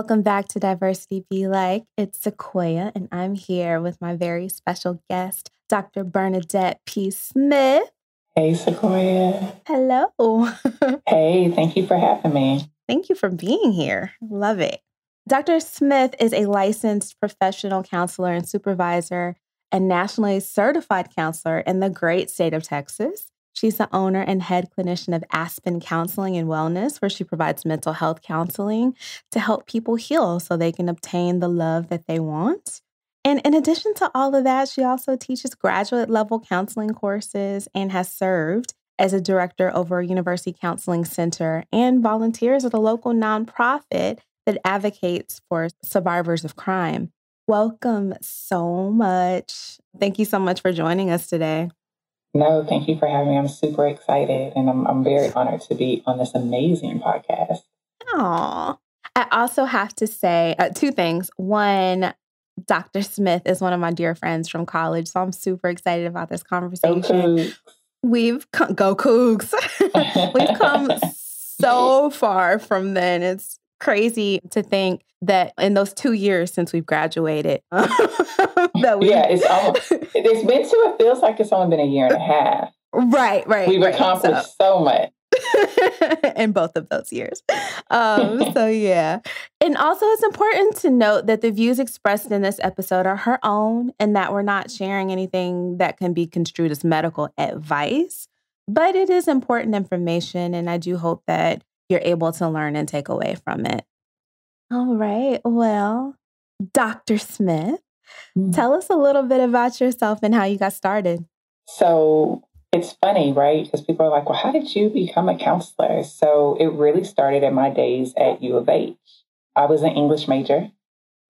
Welcome back to Diversity Be Like. It's Sequoia, and I'm here with my very special guest, Dr. Bernadette P. Smith. Hey, Sequoia. Hello. hey, thank you for having me. Thank you for being here. Love it. Dr. Smith is a licensed professional counselor and supervisor and nationally certified counselor in the great state of Texas. She's the owner and head clinician of Aspen Counseling and Wellness, where she provides mental health counseling to help people heal so they can obtain the love that they want. And in addition to all of that, she also teaches graduate level counseling courses and has served as a director over a university counseling center and volunteers at a local nonprofit that advocates for survivors of crime. Welcome so much. Thank you so much for joining us today. No, thank you for having me. I'm super excited and I'm, I'm very honored to be on this amazing podcast. Aw. I also have to say uh, two things. One, Dr. Smith is one of my dear friends from college, so I'm super excited about this conversation. Go We've come, go Cougs. We've come so far from then. It's crazy to think that in those two years since we've graduated, that we yeah, it's almost it's been two. It feels like it's only been a year and a half. Right, right. We've right. accomplished so, so much. in both of those years. Um, so, yeah. And also, it's important to note that the views expressed in this episode are her own and that we're not sharing anything that can be construed as medical advice. But it is important information, and I do hope that you're able to learn and take away from it. All right. Well, Dr. Smith, mm-hmm. tell us a little bit about yourself and how you got started. So, it's funny, right? Because people are like, well, how did you become a counselor? So it really started in my days at U of H. I was an English major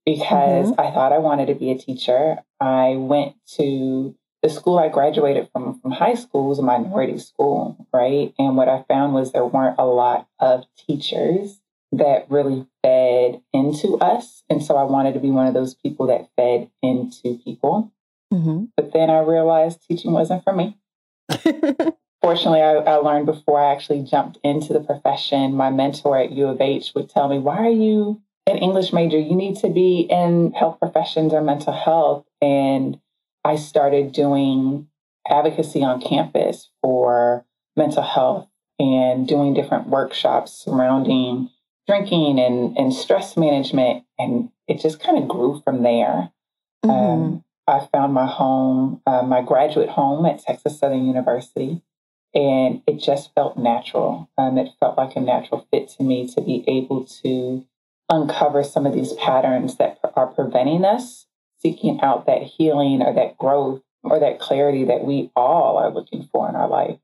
because mm-hmm. I thought I wanted to be a teacher. I went to the school I graduated from from high school was a minority school, right? And what I found was there weren't a lot of teachers that really fed into us. And so I wanted to be one of those people that fed into people. Mm-hmm. But then I realized teaching wasn't for me. Fortunately, I, I, learned before I actually jumped into the profession. My mentor at U of H would tell me, Why are you an English major? You need to be in health professions or mental health. And I started doing advocacy on campus for mental health and doing different workshops surrounding drinking and, and stress management. And it just kind of grew from there. Mm-hmm. Um, I found my home, uh, my graduate home at Texas Southern University, and it just felt natural. Um, it felt like a natural fit to me to be able to uncover some of these patterns that are preventing us seeking out that healing or that growth or that clarity that we all are looking for in our life.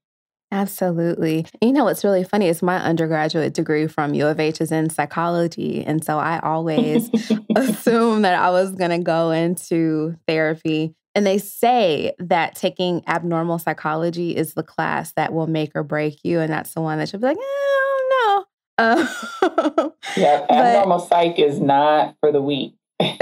Absolutely. You know, what's really funny is my undergraduate degree from U of H is in psychology. And so I always assumed that I was going to go into therapy. And they say that taking abnormal psychology is the class that will make or break you. And that's the one that you'll be like, eh, I don't know. Uh, yeah, abnormal psych is not for the weak.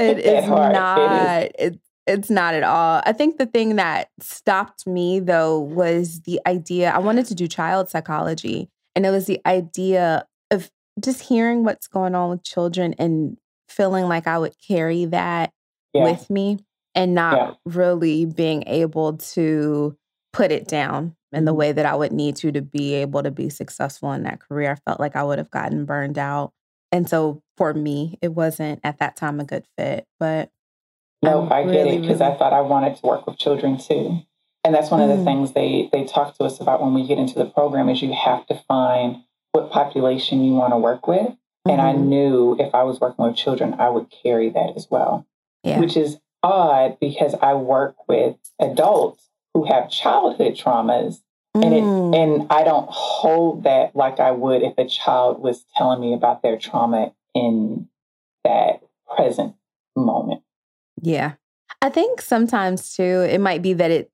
It is not. It is. It, it's not at all. I think the thing that stopped me though was the idea I wanted to do child psychology. And it was the idea of just hearing what's going on with children and feeling like I would carry that yeah. with me and not yeah. really being able to put it down in the mm-hmm. way that I would need to to be able to be successful in that career. I felt like I would have gotten burned out. And so for me, it wasn't at that time a good fit. But no, I get really, it because really... I thought I wanted to work with children too. And that's one mm. of the mm. things they they talk to us about when we get into the program is you have to find what population you want to work with. Mm-hmm. And I mm-hmm. knew if I was working with children, I would carry that as well. Yeah. Which is odd because I work with adults who have childhood traumas. Mm. And it mm. and I don't hold that like I would if a child was telling me about their trauma in that present moment. Yeah. I think sometimes too, it might be that it,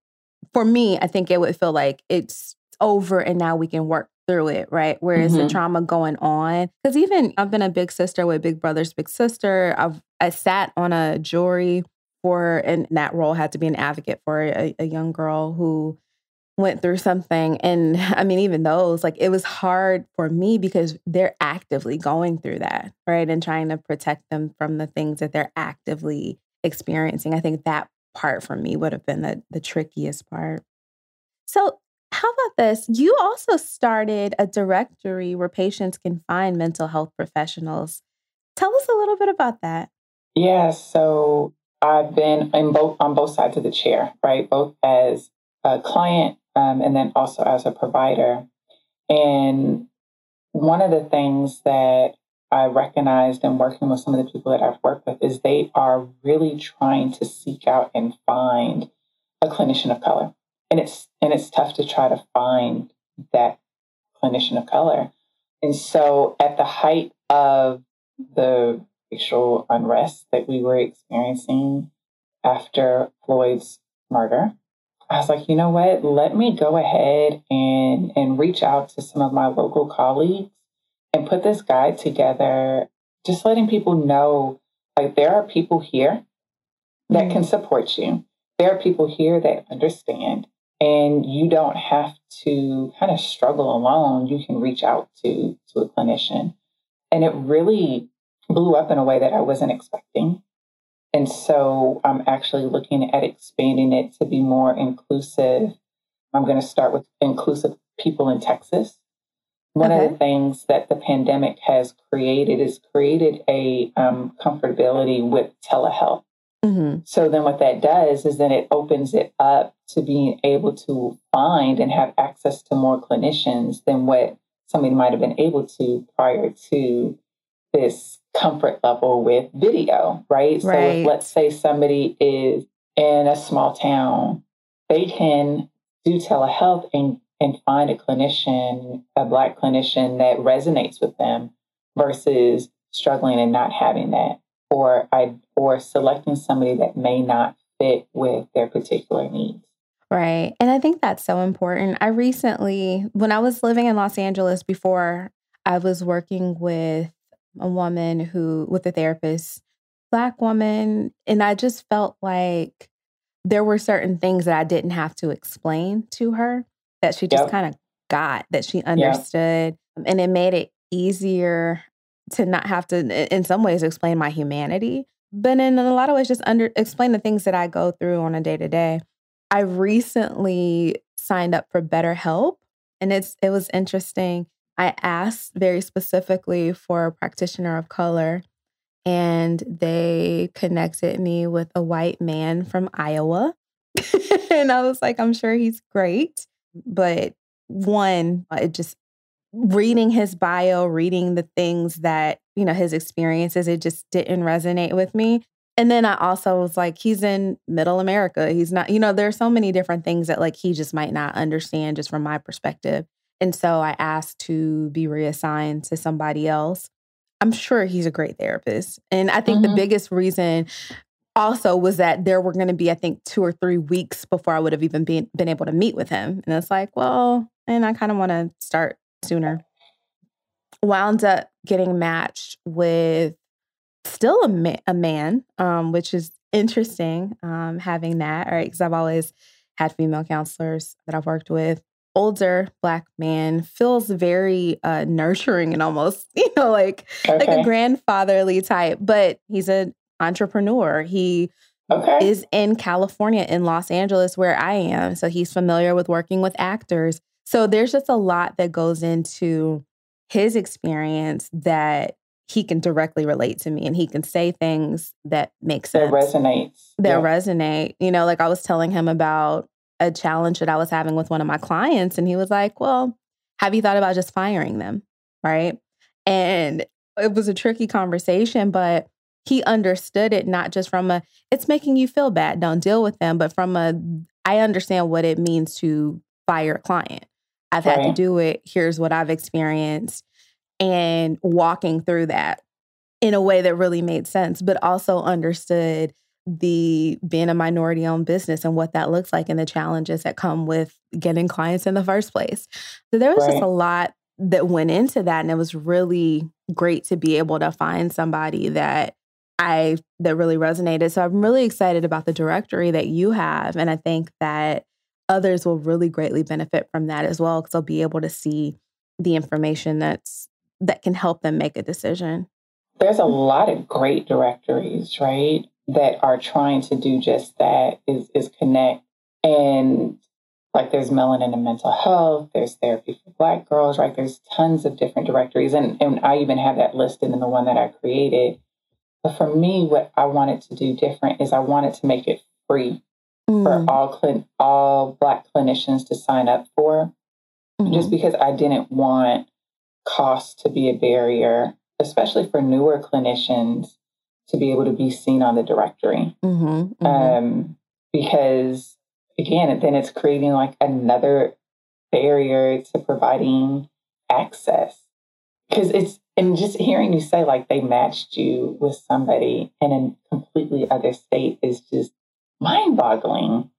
for me, I think it would feel like it's over and now we can work through it, right? Whereas mm-hmm. the trauma going on, because even I've been a big sister with Big Brother's Big Sister. I've I sat on a jury for, and that role had to be an advocate for a, a young girl who went through something. And I mean, even those, like, it was hard for me because they're actively going through that, right? And trying to protect them from the things that they're actively experiencing. I think that part for me would have been the, the trickiest part. So, how about this? You also started a directory where patients can find mental health professionals. Tell us a little bit about that. Yeah, so I've been in both on both sides of the chair, right? Both as a client um, and then also as a provider. And one of the things that I recognized in working with some of the people that I've worked with is they are really trying to seek out and find a clinician of color. And it's and it's tough to try to find that clinician of color. And so at the height of the racial unrest that we were experiencing after Floyd's murder, I was like, you know what? Let me go ahead and and reach out to some of my local colleagues and put this guide together, just letting people know like there are people here that mm-hmm. can support you. There are people here that understand and you don't have to kind of struggle alone. You can reach out to to a clinician. And it really blew up in a way that I wasn't expecting. And so I'm actually looking at expanding it to be more inclusive. I'm going to start with inclusive people in Texas. One okay. of the things that the pandemic has created is created a um, comfortability with telehealth. Mm-hmm. So then what that does is then it opens it up to being able to find and have access to more clinicians than what somebody might have been able to prior to this comfort level with video, right? right? So let's say somebody is in a small town, they can do telehealth and, and find a clinician, a black clinician that resonates with them versus struggling and not having that. Or I or selecting somebody that may not fit with their particular needs. Right. And I think that's so important. I recently, when I was living in Los Angeles before, I was working with a woman who, with a therapist, Black woman. And I just felt like there were certain things that I didn't have to explain to her that she just yep. kind of got, that she understood. Yep. And it made it easier to not have to, in some ways, explain my humanity, but in a lot of ways, just under explain the things that I go through on a day to day. I recently signed up for BetterHelp, and it's it was interesting. I asked very specifically for a practitioner of color, and they connected me with a white man from Iowa. and I was like, I'm sure he's great. But one, it just reading his bio, reading the things that, you know, his experiences, it just didn't resonate with me. And then I also was like, he's in middle America. He's not, you know, there's so many different things that like he just might not understand just from my perspective. And so I asked to be reassigned to somebody else. I'm sure he's a great therapist. And I think mm-hmm. the biggest reason also was that there were going to be, I think, two or three weeks before I would have even been, been able to meet with him. And it's like, well, and I kind of want to start sooner. Wound up getting matched with still a, ma- a man, um, which is interesting um, having that, right? Because I've always had female counselors that I've worked with older black man feels very uh, nurturing and almost you know like okay. like a grandfatherly type but he's an entrepreneur he okay. is in california in los angeles where i am so he's familiar with working with actors so there's just a lot that goes into his experience that he can directly relate to me and he can say things that make sense that resonates that yeah. resonate you know like i was telling him about a challenge that I was having with one of my clients. And he was like, Well, have you thought about just firing them? Right. And it was a tricky conversation, but he understood it not just from a, it's making you feel bad, don't deal with them, but from a, I understand what it means to fire a client. I've had to do it. Here's what I've experienced. And walking through that in a way that really made sense, but also understood the being a minority owned business and what that looks like and the challenges that come with getting clients in the first place. So there was right. just a lot that went into that and it was really great to be able to find somebody that I that really resonated. So I'm really excited about the directory that you have and I think that others will really greatly benefit from that as well because they'll be able to see the information that's that can help them make a decision. There's a lot of great directories, right, that are trying to do just that is is connect and like there's melanin and mental health, there's therapy for black girls, right? There's tons of different directories. And, and I even have that listed in the one that I created. But for me, what I wanted to do different is I wanted to make it free mm. for all all black clinicians to sign up for. Mm-hmm. Just because I didn't want cost to be a barrier, especially for newer clinicians to be able to be seen on the directory. Mm-hmm, mm-hmm. Um, because again, then it's creating like another barrier to providing access. Because it's, and just hearing you say like they matched you with somebody in a completely other state is just mind boggling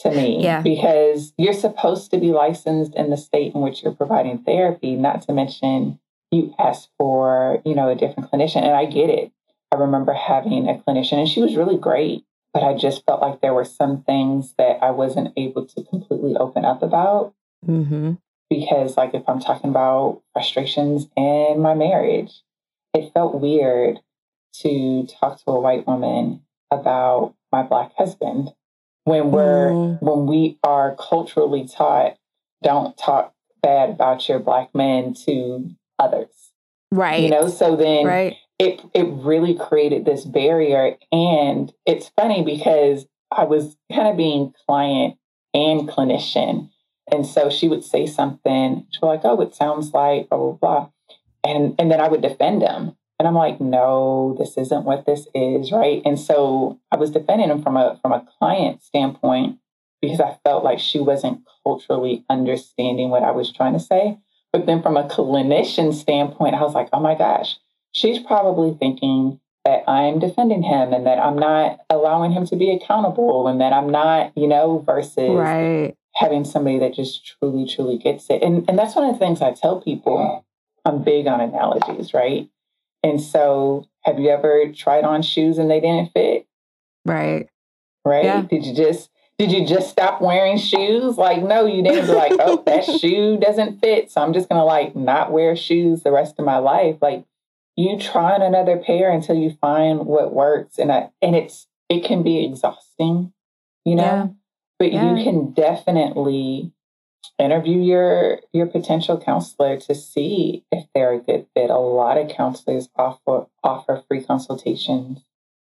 to me. Yeah. Because you're supposed to be licensed in the state in which you're providing therapy, not to mention you ask for, you know, a different clinician. And I get it. I remember having a clinician and she was really great but I just felt like there were some things that I wasn't able to completely open up about. Mm-hmm. Because, like, if I'm talking about frustrations in my marriage, it felt weird to talk to a white woman about my black husband when we're mm. when we are culturally taught don't talk bad about your black men to others right you know so then right it it really created this barrier and it's funny because I was kind of being client and clinician. And so she would say something, she'd be like, oh, it sounds like blah, blah, blah. And and then I would defend him. And I'm like, no, this isn't what this is, right? And so I was defending him from a from a client standpoint because I felt like she wasn't culturally understanding what I was trying to say. But then from a clinician standpoint, I was like, oh my gosh, she's probably thinking that I'm defending him and that I'm not allowing him to be accountable and that I'm not, you know, versus right. having somebody that just truly, truly gets it. And and that's one of the things I tell people. I'm big on analogies, right? And so have you ever tried on shoes and they didn't fit? Right. Right? Yeah. Did you just did you just stop wearing shoes? Like, no, you didn't be like, oh, that shoe doesn't fit. So I'm just gonna like not wear shoes the rest of my life. Like you try on another pair until you find what works and I, and it's it can be exhausting you know? Yeah. but yeah. you can definitely interview your your potential counselor to see if they're a good fit. A lot of counselors offer offer free consultations.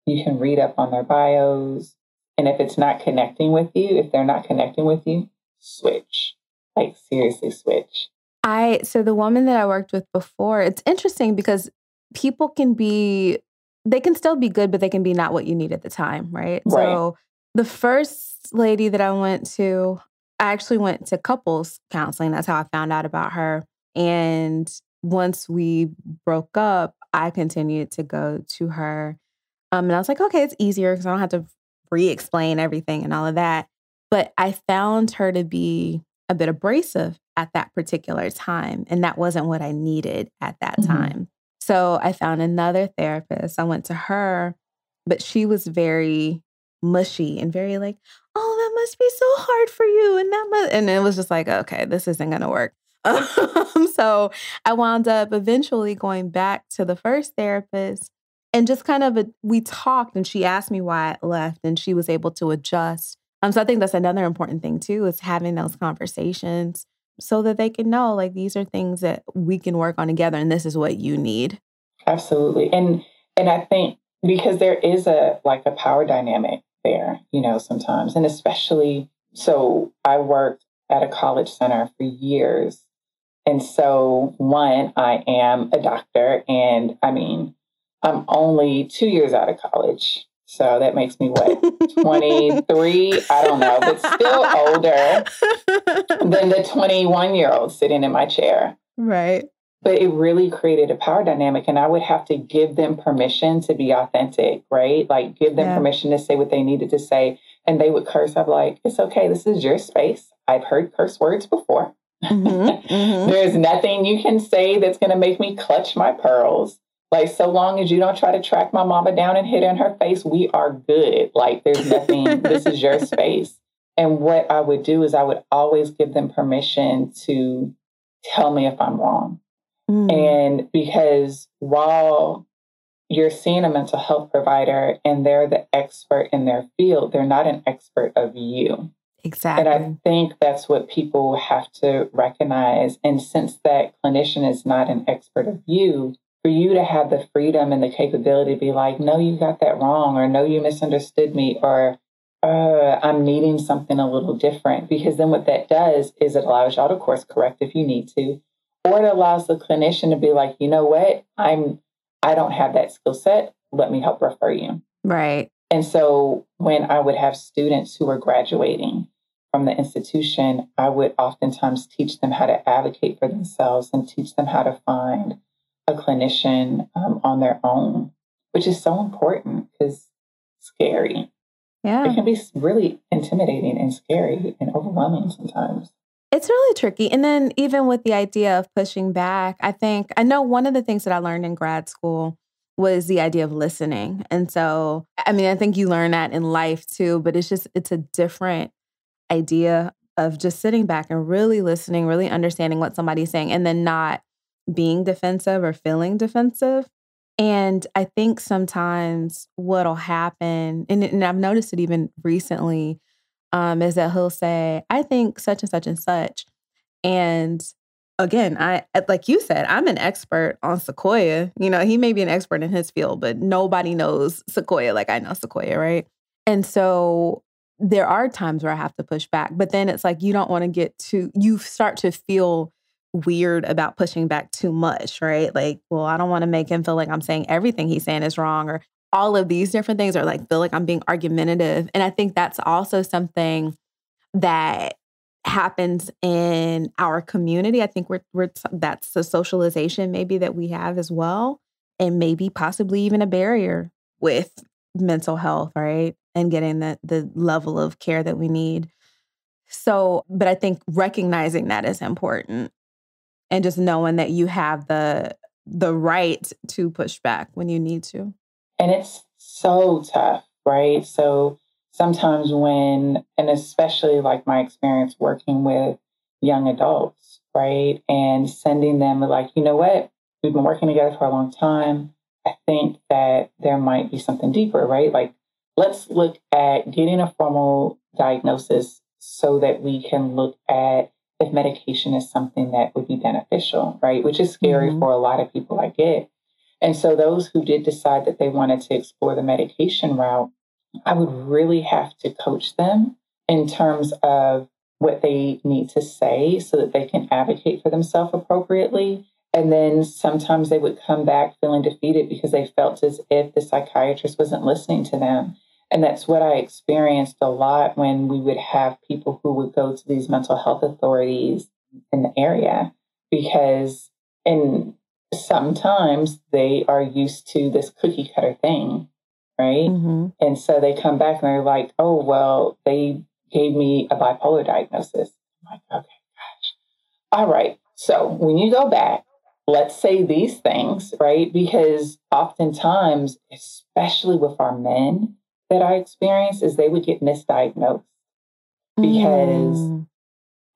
You can read up on their bios and if it's not connecting with you if they're not connecting with you switch. Like seriously switch. I so the woman that I worked with before, it's interesting because people can be they can still be good, but they can be not what you need at the time, right? right? So the first lady that I went to, I actually went to couples counseling. That's how I found out about her. And once we broke up, I continued to go to her. Um, and I was like, okay, it's easier because I don't have to re explain everything and all of that. But I found her to be a bit abrasive at that particular time. And that wasn't what I needed at that mm-hmm. time. So I found another therapist. I went to her, but she was very mushy and very like, oh, that must be so hard for you. And that must, and it was just like, okay, this isn't going to work. Um, so I wound up eventually going back to the first therapist and just kind of a, we talked and she asked me why I left and she was able to adjust. Um, so I think that's another important thing too is having those conversations so that they can know like these are things that we can work on together and this is what you need. Absolutely. And and I think because there is a like a power dynamic there, you know, sometimes. And especially so I worked at a college center for years. And so one, I am a doctor and I mean, I'm only two years out of college. So that makes me what, 23? I don't know, but still older than the 21 year old sitting in my chair. Right. But it really created a power dynamic, and I would have to give them permission to be authentic, right? Like give them yeah. permission to say what they needed to say. And they would curse. I'm like, it's okay. This is your space. I've heard curse words before. Mm-hmm, mm-hmm. There's nothing you can say that's going to make me clutch my pearls. Like, so long as you don't try to track my mama down and hit her in her face, we are good. Like, there's nothing, this is your space. And what I would do is I would always give them permission to tell me if I'm wrong. Mm. And because while you're seeing a mental health provider and they're the expert in their field, they're not an expert of you. Exactly. And I think that's what people have to recognize. And since that clinician is not an expert of you, for you to have the freedom and the capability to be like, no, you got that wrong, or no, you misunderstood me, or uh, I'm needing something a little different. Because then what that does is it allows y'all to course correct if you need to, or it allows the clinician to be like, you know what, I'm I don't have that skill set. Let me help refer you. Right. And so when I would have students who were graduating from the institution, I would oftentimes teach them how to advocate for themselves and teach them how to find a clinician um, on their own, which is so important because scary. Yeah. It can be really intimidating and scary and overwhelming sometimes. It's really tricky. And then, even with the idea of pushing back, I think I know one of the things that I learned in grad school was the idea of listening. And so, I mean, I think you learn that in life too, but it's just, it's a different idea of just sitting back and really listening, really understanding what somebody's saying, and then not being defensive or feeling defensive. And I think sometimes what'll happen, and, and I've noticed it even recently, um, is that he'll say, I think such and such and such. And again, I like you said, I'm an expert on Sequoia. You know, he may be an expert in his field, but nobody knows Sequoia like I know Sequoia, right? And so there are times where I have to push back, but then it's like you don't want to get too you start to feel weird about pushing back too much, right? Like, well, I don't want to make him feel like I'm saying everything he's saying is wrong or all of these different things or like feel like I'm being argumentative. And I think that's also something that happens in our community. I think we're, we're that's the socialization maybe that we have as well. And maybe possibly even a barrier with mental health, right? And getting the the level of care that we need. So, but I think recognizing that is important and just knowing that you have the the right to push back when you need to. And it's so tough, right? So sometimes when, and especially like my experience working with young adults, right? And sending them like, you know what? We've been working together for a long time. I think that there might be something deeper, right? Like, let's look at getting a formal diagnosis so that we can look at if medication is something that would be beneficial, right? Which is scary mm-hmm. for a lot of people, I get. And so, those who did decide that they wanted to explore the medication route, I would really have to coach them in terms of what they need to say so that they can advocate for themselves appropriately. And then sometimes they would come back feeling defeated because they felt as if the psychiatrist wasn't listening to them. And that's what I experienced a lot when we would have people who would go to these mental health authorities in the area because in sometimes they are used to this cookie cutter thing, right? Mm-hmm. And so they come back and they're like, oh, well, they gave me a bipolar diagnosis. I'm like, okay, gosh. All right. So when you go back, let's say these things, right? Because oftentimes, especially with our men that I experienced is they would get misdiagnosed because mm.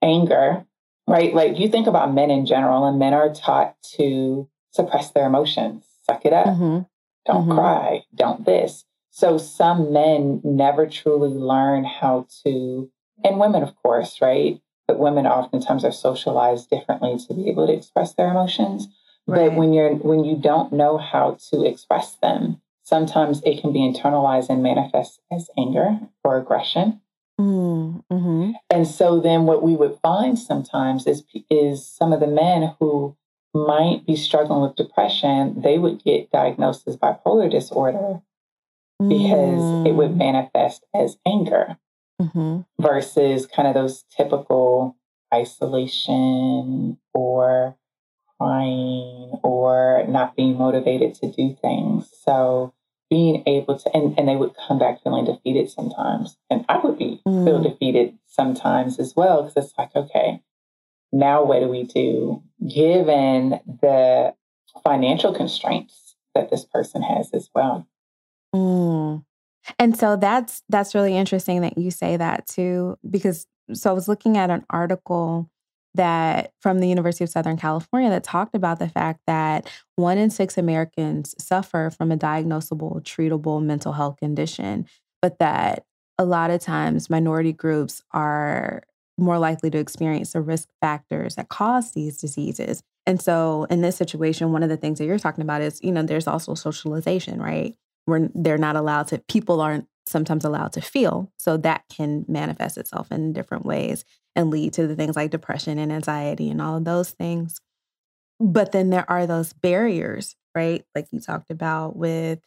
anger right? Like you think about men in general, and men are taught to suppress their emotions, suck it up, mm-hmm. don't mm-hmm. cry, don't this. So some men never truly learn how to, and women, of course, right? But women oftentimes are socialized differently to be able to express their emotions. Right. But when you're when you don't know how to express them, sometimes it can be internalized and manifest as anger or aggression. Mm, hmm And so then what we would find sometimes is is some of the men who might be struggling with depression, they would get diagnosed as bipolar disorder because mm. it would mm. manifest as anger mm-hmm. versus kind of those typical isolation or crying or not being motivated to do things. So being able to and, and they would come back feeling defeated sometimes and i would be mm. feel defeated sometimes as well because it's like okay now what do we do given the financial constraints that this person has as well mm. And so that's that's really interesting that you say that too, because so I was looking at an article that from the University of Southern California that talked about the fact that one in six Americans suffer from a diagnosable, treatable mental health condition, but that a lot of times minority groups are more likely to experience the risk factors that cause these diseases. And so in this situation, one of the things that you're talking about is, you know, there's also socialization, right? Where they're not allowed to, people aren't sometimes allowed to feel. So that can manifest itself in different ways and lead to the things like depression and anxiety and all of those things. But then there are those barriers, right? Like you talked about with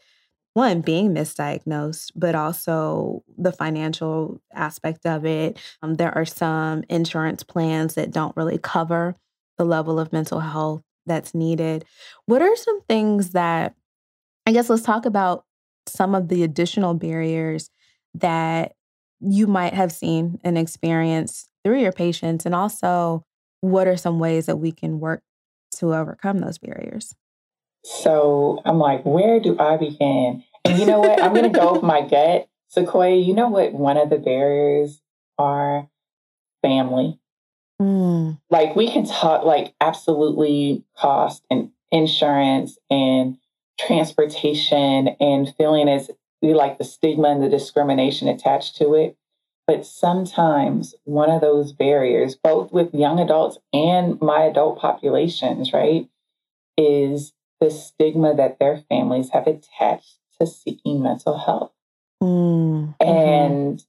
one being misdiagnosed, but also the financial aspect of it. Um, there are some insurance plans that don't really cover the level of mental health that's needed. What are some things that, I guess, let's talk about some of the additional barriers that you might have seen and experienced through your patients? And also, what are some ways that we can work to overcome those barriers? So I'm like, where do I begin? And you know what? I'm going to go with my gut. Sequoia, you know what one of the barriers are? Family. Mm. Like we can talk like absolutely cost and insurance and transportation and feeling as we like the stigma and the discrimination attached to it. But sometimes one of those barriers, both with young adults and my adult populations, right, is the stigma that their families have attached to seeking mental health. Mm, mm-hmm. And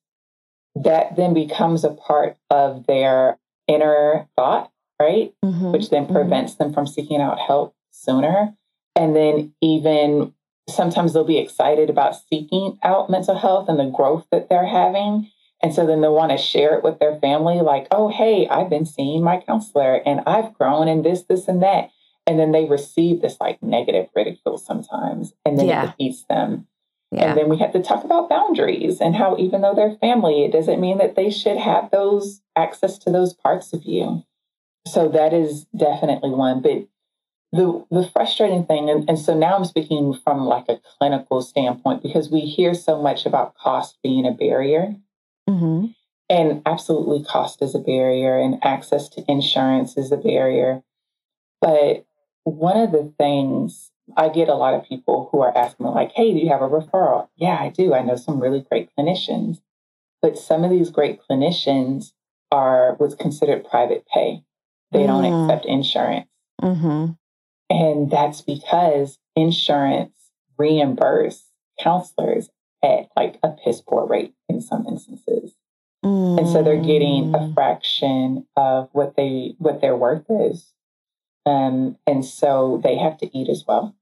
that then becomes a part of their inner thought, right? Mm-hmm, Which then mm-hmm. prevents mm-hmm. them from seeking out help sooner. And then even sometimes they'll be excited about seeking out mental health and the growth that they're having. And so then they'll want to share it with their family, like, oh, hey, I've been seeing my counselor and I've grown in this, this, and that. And then they receive this like negative ridicule sometimes, and then yeah. it defeats them. Yeah. And then we have to talk about boundaries and how, even though they're family, it doesn't mean that they should have those access to those parts of you. So that is definitely one. But the the frustrating thing, and, and so now I'm speaking from like a clinical standpoint because we hear so much about cost being a barrier. Mm-hmm. And absolutely, cost is a barrier, and access to insurance is a barrier. But one of the things I get a lot of people who are asking me, like, hey, do you have a referral? Yeah, I do. I know some really great clinicians. But some of these great clinicians are what's considered private pay. They mm. don't accept insurance. Mm-hmm. And that's because insurance reimburse counselors at like a piss poor rate in some instances. Mm. And so they're getting a mm. fraction of what they what their worth is um, and so they have to eat as well.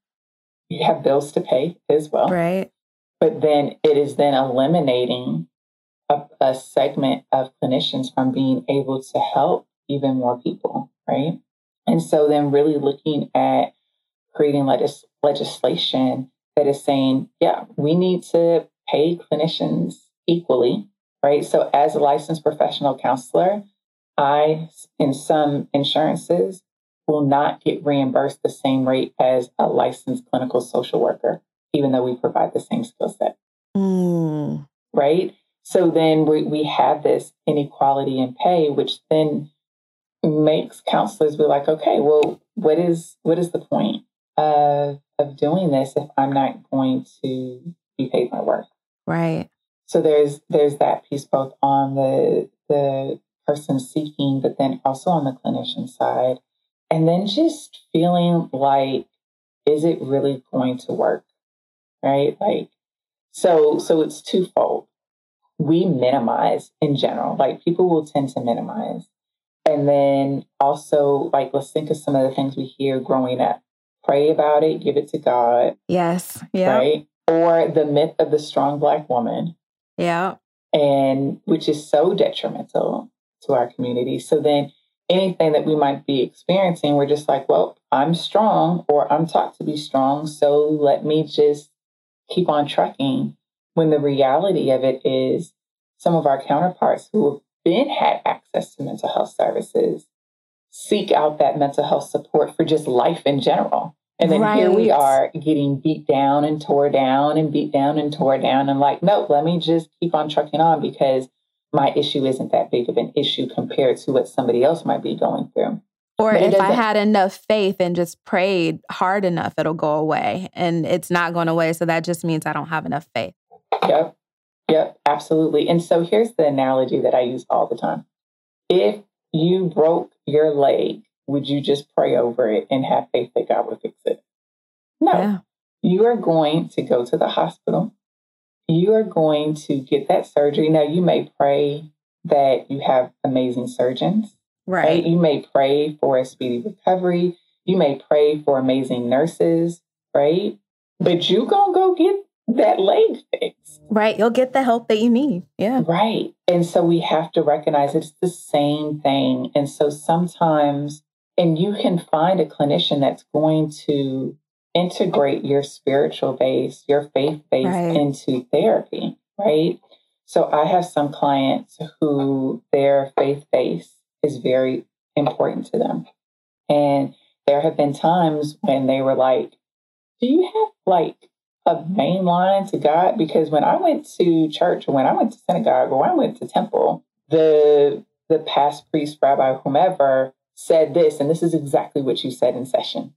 You have bills to pay as well. Right. But then it is then eliminating a, a segment of clinicians from being able to help even more people. Right. And so then really looking at creating legis- legislation that is saying, yeah, we need to pay clinicians equally. Right. So as a licensed professional counselor, I, in some insurances, will not get reimbursed the same rate as a licensed clinical social worker, even though we provide the same skill set. Mm. Right? So then we, we have this inequality in pay, which then makes counselors be like, okay, well, what is what is the point of of doing this if I'm not going to be paid my worth? Right. So there's there's that piece both on the the person seeking, but then also on the clinician side and then just feeling like, is it really going to work? Right? Like, so, so it's twofold. We minimize in general, like people will tend to minimize. And then also, like, let's think of some of the things we hear growing up. Pray about it, give it to God. Yes. Yeah. Right. Or the myth of the strong black woman. Yeah. And which is so detrimental to our community. So then anything that we might be experiencing, we're just like, well, I'm strong or I'm taught to be strong. So let me just keep on trucking. When the reality of it is, some of our counterparts who been had access to mental health services seek out that mental health support for just life in general. And then right. here we are getting beat down and tore down and beat down and tore down. And like, nope, let me just keep on trucking on because my issue isn't that big of an issue compared to what somebody else might be going through. Or but if I had enough faith and just prayed hard enough, it'll go away. And it's not going away. So that just means I don't have enough faith. Yep. Yep. Absolutely. And so here's the analogy that I use all the time. If you broke your leg, would you just pray over it and have faith that God would fix it? No. Yeah. You are going to go to the hospital. You are going to get that surgery. Now, you may pray that you have amazing surgeons. Right. right. You may pray for a speedy recovery. You may pray for amazing nurses, right? But you gonna go get that leg fixed. Right. You'll get the help that you need. Yeah. Right. And so we have to recognize it's the same thing. And so sometimes, and you can find a clinician that's going to integrate your spiritual base, your faith base right. into therapy, right? So I have some clients who their faith base is very important to them. And there have been times when they were like, Do you have like a main line to God? Because when I went to church or when I went to synagogue or when I went to temple, the the past priest, rabbi, whomever said this, and this is exactly what you said in session.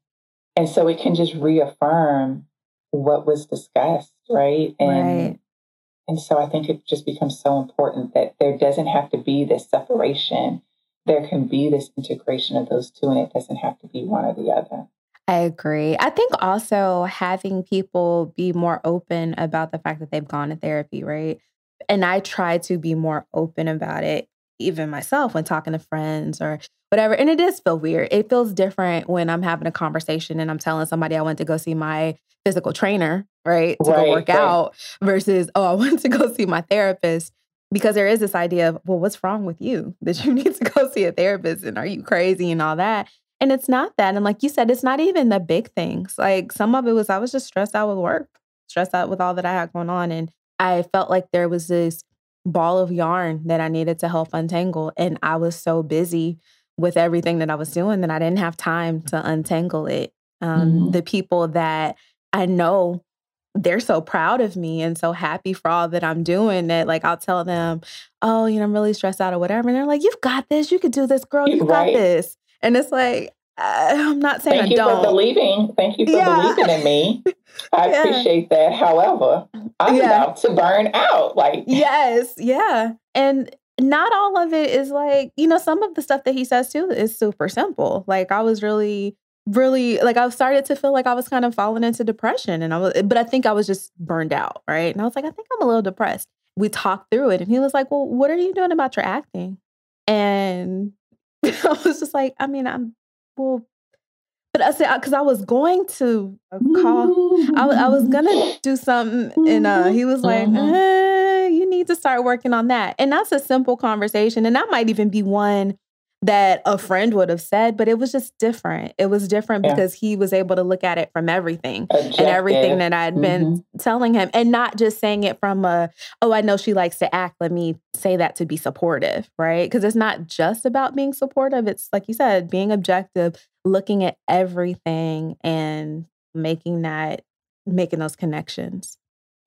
And so it can just reaffirm what was discussed, right? And right. and so I think it just becomes so important that there doesn't have to be this separation there can be this integration of those two, and it doesn't have to be one or the other. I agree. I think also having people be more open about the fact that they've gone to therapy, right? And I try to be more open about it, even myself when talking to friends or whatever. And it does feel weird. It feels different when I'm having a conversation and I'm telling somebody I went to go see my physical trainer, right? To right, go work right. out versus, oh, I went to go see my therapist because there is this idea of, well, what's wrong with you that you need to go see a therapist and are you crazy and all that? And it's not that. And like you said, it's not even the big things. Like some of it was I was just stressed out with work, stressed out with all that I had going on. And I felt like there was this ball of yarn that I needed to help untangle. And I was so busy with everything that I was doing that I didn't have time to untangle it. Um, mm-hmm. The people that I know they're so proud of me and so happy for all that I'm doing that like I'll tell them, oh, you know, I'm really stressed out or whatever. And they're like, you've got this. You could do this, girl. You've right. got this. And it's like, uh, I'm not saying Thank I you don't. for believing. Thank you for yeah. believing in me. I yeah. appreciate that. However, I'm yeah. about to burn out. Like Yes, yeah. And not all of it is like, you know, some of the stuff that he says too is super simple. Like I was really really like I started to feel like I was kind of falling into depression and I was but I think I was just burned out, right? And I was like, I think I'm a little depressed. We talked through it and he was like, Well, what are you doing about your acting? And I was just like, I mean, I'm well, but I said because I was going to call, I, I was gonna do something, and uh, he was like, mm-hmm. eh, "You need to start working on that." And that's a simple conversation, and that might even be one that a friend would have said, but it was just different. It was different yeah. because he was able to look at it from everything Objective. and everything that I'd been mm-hmm. telling him and not just saying it from a, oh, I know she likes to act. Let me say that to be supportive, right? Because it's not just about being supportive. It's like you said, being objective, looking at everything and making that, making those connections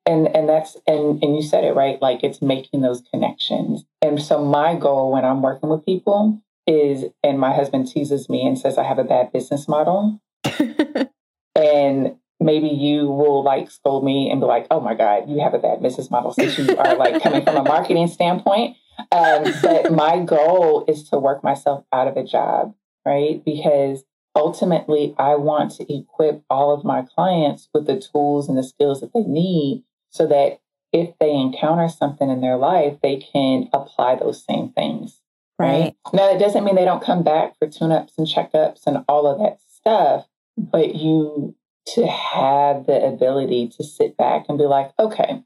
and and that's and and you said it right like it's making those connections and so my goal when i'm working with people is, and my husband teases me and says I have a bad business model. and maybe you will like scold me and be like, oh my God, you have a bad business model since you are like coming from a marketing standpoint. Um, but my goal is to work myself out of a job, right? Because ultimately, I want to equip all of my clients with the tools and the skills that they need so that if they encounter something in their life, they can apply those same things. Right. Now, it doesn't mean they don't come back for tune ups and checkups and all of that stuff, but you to have the ability to sit back and be like, okay,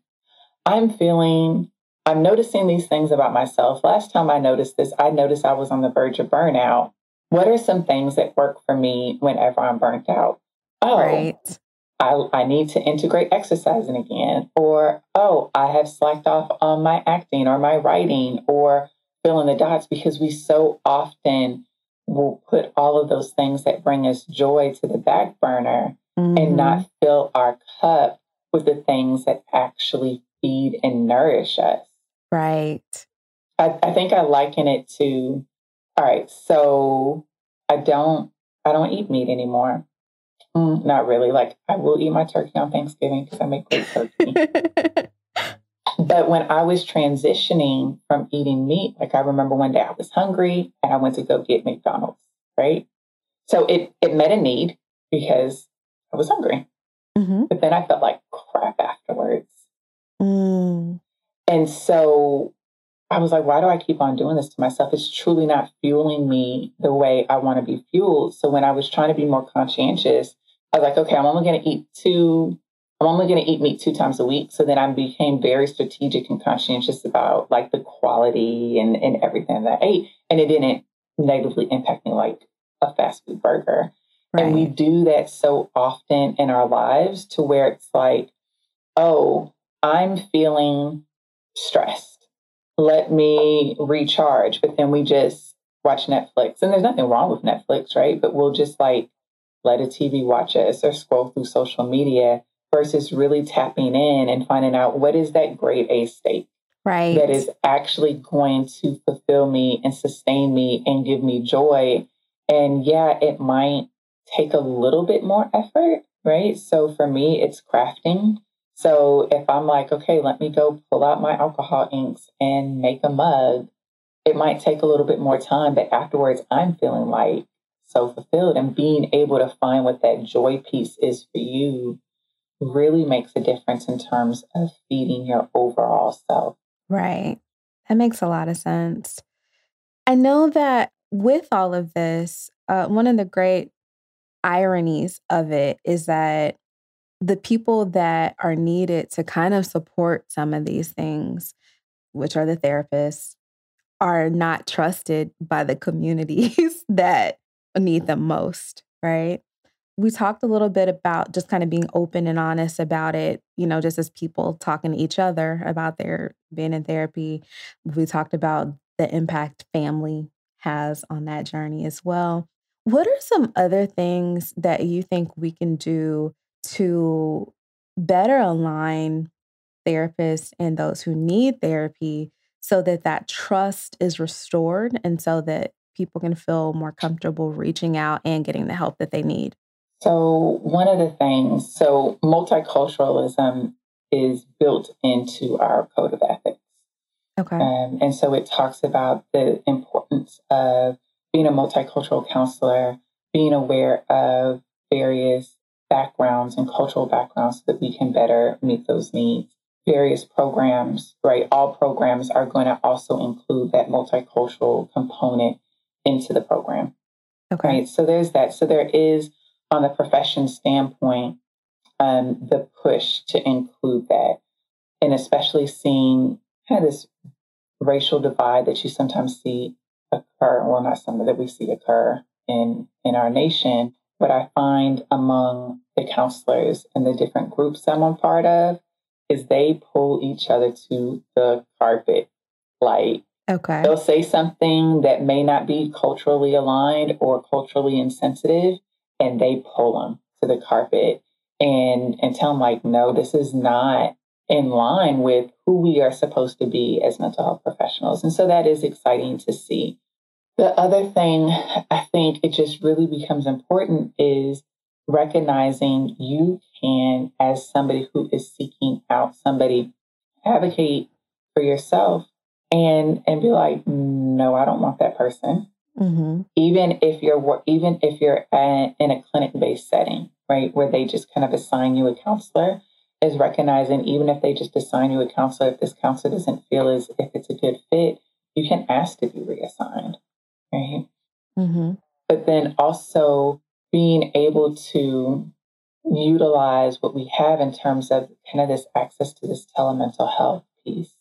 I'm feeling, I'm noticing these things about myself. Last time I noticed this, I noticed I was on the verge of burnout. What are some things that work for me whenever I'm burnt out? Oh, right. I, I need to integrate exercising again. Or, oh, I have slacked off on my acting or my writing or fill in the dots because we so often will put all of those things that bring us joy to the back burner mm-hmm. and not fill our cup with the things that actually feed and nourish us. Right. I, I think I liken it to all right, so I don't I don't eat meat anymore. Mm, not really. Like I will eat my turkey on Thanksgiving because I make great turkey. but when I was transitioning from eating meat, like I remember one day I was hungry and I went to go get McDonald's, right? So it it met a need because I was hungry. Mm-hmm. But then I felt like crap afterwards. Mm. And so I was like, why do I keep on doing this to myself? It's truly not fueling me the way I want to be fueled. So when I was trying to be more conscientious, I was like, okay, I'm only going to eat two, I'm only going to eat meat two times a week. So then I became very strategic and conscientious about like the quality and, and everything that I ate. And it didn't negatively impact me like a fast food burger. Right. And we do that so often in our lives to where it's like, oh, I'm feeling stressed. Let me recharge. But then we just watch Netflix. And there's nothing wrong with Netflix, right? But we'll just like let a TV watch us or scroll through social media versus really tapping in and finding out what is that grade A state right. that is actually going to fulfill me and sustain me and give me joy. And yeah it might take a little bit more effort right? So for me it's crafting. So if i'm like okay let me go pull out my alcohol inks and make a mug it might take a little bit more time but afterwards i'm feeling like so fulfilled and being able to find what that joy piece is for you really makes a difference in terms of feeding your overall self. Right. That makes a lot of sense. I know that with all of this, uh, one of the great ironies of it is that the people that are needed to kind of support some of these things, which are the therapists, are not trusted by the communities that need them most, right? We talked a little bit about just kind of being open and honest about it, you know, just as people talking to each other about their being in therapy. We talked about the impact family has on that journey as well. What are some other things that you think we can do to better align therapists and those who need therapy so that that trust is restored and so that people can feel more comfortable reaching out and getting the help that they need? So, one of the things, so multiculturalism is built into our code of ethics. Okay. Um, and so it talks about the importance of being a multicultural counselor, being aware of various backgrounds and cultural backgrounds so that we can better meet those needs. Various programs, right? All programs are going to also include that multicultural component into the program. Okay. Right. So there's that. So there is, on the profession standpoint, um, the push to include that, and especially seeing kind of this racial divide that you sometimes see occur. Well, not some that we see occur in in our nation. What I find among the counselors and the different groups I'm a part of is they pull each other to the carpet. Like Okay. They'll say something that may not be culturally aligned or culturally insensitive, and they pull them to the carpet and and tell them like, no, this is not in line with who we are supposed to be as mental health professionals. And so that is exciting to see. The other thing I think it just really becomes important is recognizing you can, as somebody who is seeking out somebody, advocate for yourself and and be like, no, I don't want that person. Mm-hmm. Even if you're even if you're at, in a clinic based setting, right, where they just kind of assign you a counselor, is recognizing even if they just assign you a counselor, if this counselor doesn't feel as if it's a good fit, you can ask to be reassigned, right? Mm-hmm. But then also being able to utilize what we have in terms of kind of this access to this telemental health piece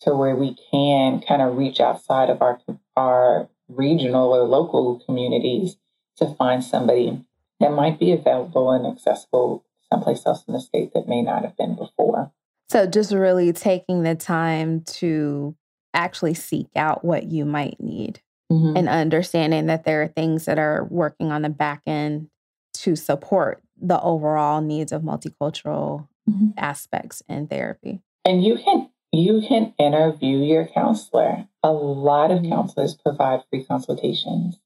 to where we can kind of reach outside of our our regional or local communities to find somebody that might be available and accessible someplace else in the state that may not have been before. So just really taking the time to actually seek out what you might need. mm-hmm. and understanding that there are things that are working on the back end to support the overall needs of multicultural mm-hmm. aspects in therapy. And you can you can interview your counselor. A lot of counselors provide free consultations.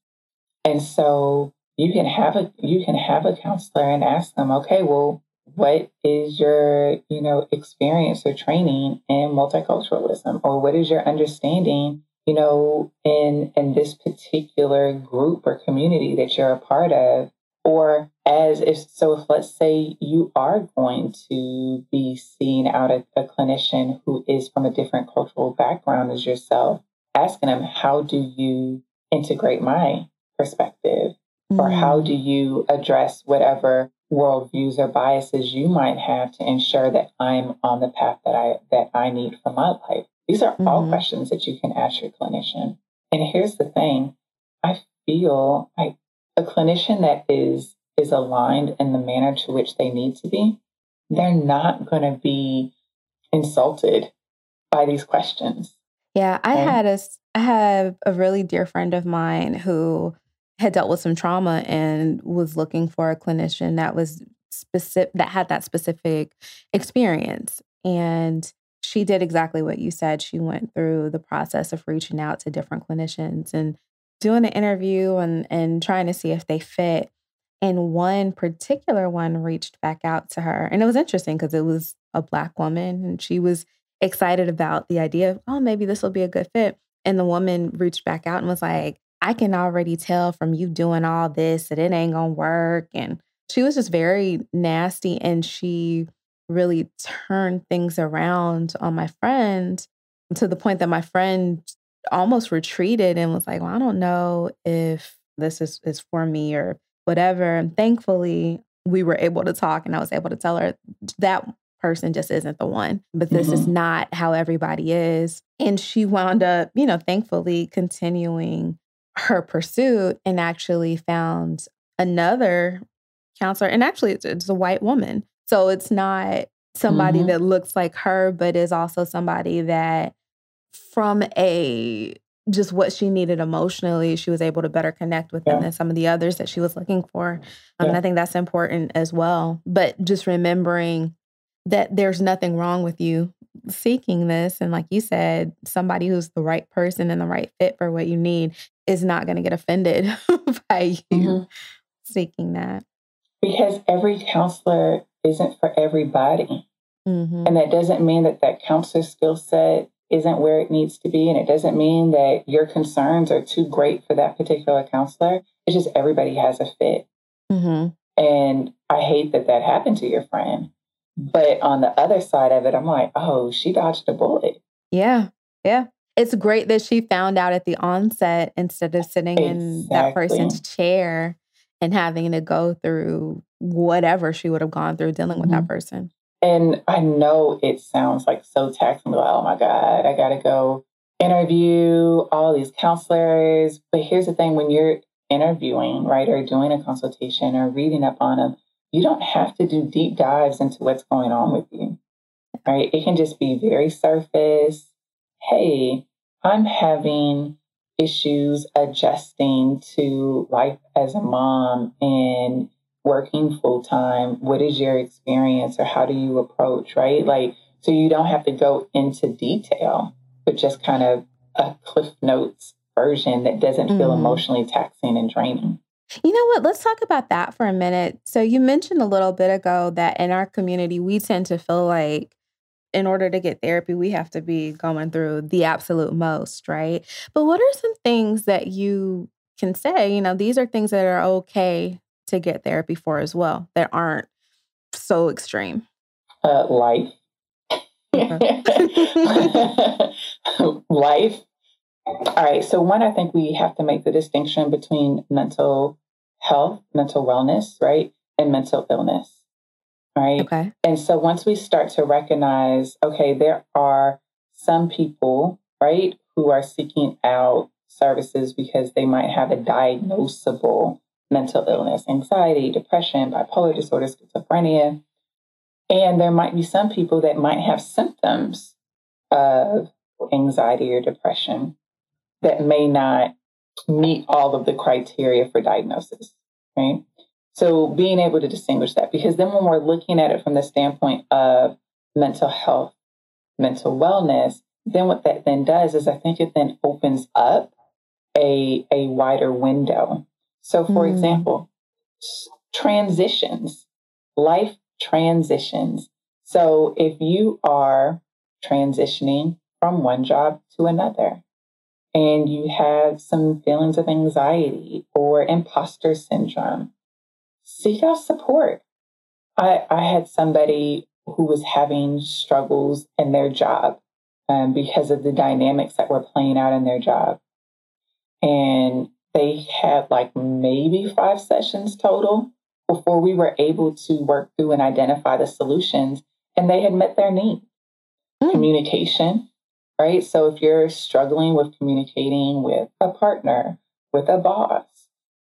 And so you can have a you can have a counselor and ask them, okay, well, what is your, you know, experience or training in multiculturalism? Or what is your understanding, you know, in in this particular group or community that you're a part of? Or as if so if let's say you are going to be seeing out a, a clinician who is from a different cultural background as yourself, asking them, how do you integrate my perspective? Mm-hmm. Or how mm. do you address whatever worldviews or biases you might have to ensure that I'm on the path that I that I need for my life? These are mm-hmm. all questions that you can ask your clinician. And here's the thing, I feel like a clinician that is is aligned in the manner to which they need to be, they're not going to be insulted by these questions. Yeah, I had a I have a really dear friend of mine who had dealt with some trauma and was looking for a clinician that was specific that had that specific experience and she did exactly what you said she went through the process of reaching out to different clinicians and doing an interview and and trying to see if they fit and one particular one reached back out to her and it was interesting because it was a black woman and she was excited about the idea of oh maybe this will be a good fit and the woman reached back out and was like I can already tell from you doing all this that it ain't gonna work. And she was just very nasty and she really turned things around on my friend to the point that my friend almost retreated and was like, Well, I don't know if this is, is for me or whatever. And thankfully, we were able to talk and I was able to tell her that person just isn't the one. But this mm-hmm. is not how everybody is. And she wound up, you know, thankfully continuing her pursuit and actually found another counselor. And actually, it's, it's a white woman. So it's not somebody mm-hmm. that looks like her, but is also somebody that, from a just what she needed emotionally, she was able to better connect with yeah. them than some of the others that she was looking for. Um, yeah. And I think that's important as well. But just remembering that there's nothing wrong with you seeking this. And like you said, somebody who's the right person and the right fit for what you need is not going to get offended by you mm-hmm. seeking that. Because every counselor isn't for everybody. Mm-hmm. And that doesn't mean that that counselor skill set isn't where it needs to be. And it doesn't mean that your concerns are too great for that particular counselor. It's just everybody has a fit. Mm-hmm. And I hate that that happened to your friend. But on the other side of it, I'm like, oh, she dodged a bullet. Yeah. Yeah. It's great that she found out at the onset instead of sitting exactly. in that person's chair and having to go through whatever she would have gone through dealing with mm-hmm. that person. And I know it sounds like so taxing, like, oh my God, I got to go interview all these counselors. But here's the thing when you're interviewing, right, or doing a consultation or reading up on them, you don't have to do deep dives into what's going on with you, right? It can just be very surface. Hey, I'm having issues adjusting to life as a mom and working full time. What is your experience or how do you approach, right? Like, so you don't have to go into detail, but just kind of a Cliff Notes version that doesn't feel mm-hmm. emotionally taxing and draining. You know what? Let's talk about that for a minute. So, you mentioned a little bit ago that in our community, we tend to feel like in order to get therapy, we have to be going through the absolute most, right? But what are some things that you can say? You know, these are things that are okay to get therapy for as well, that aren't so extreme. Uh, life. life all right. So, one, I think we have to make the distinction between mental health, mental wellness, right, and mental illness, right? Okay. And so, once we start to recognize, okay, there are some people, right, who are seeking out services because they might have a diagnosable mental illness, anxiety, depression, bipolar disorder, schizophrenia. And there might be some people that might have symptoms of anxiety or depression that may not meet all of the criteria for diagnosis, right? So being able to distinguish that, because then when we're looking at it from the standpoint of mental health, mental wellness, then what that then does is I think it then opens up a, a wider window. So for mm. example, transitions, life transitions. So if you are transitioning from one job to another, and you have some feelings of anxiety or imposter syndrome, seek out support. I, I had somebody who was having struggles in their job um, because of the dynamics that were playing out in their job. And they had like maybe five sessions total before we were able to work through and identify the solutions. And they had met their need. Mm. Communication, right? So if you're struggling with communicating with a partner, with a boss,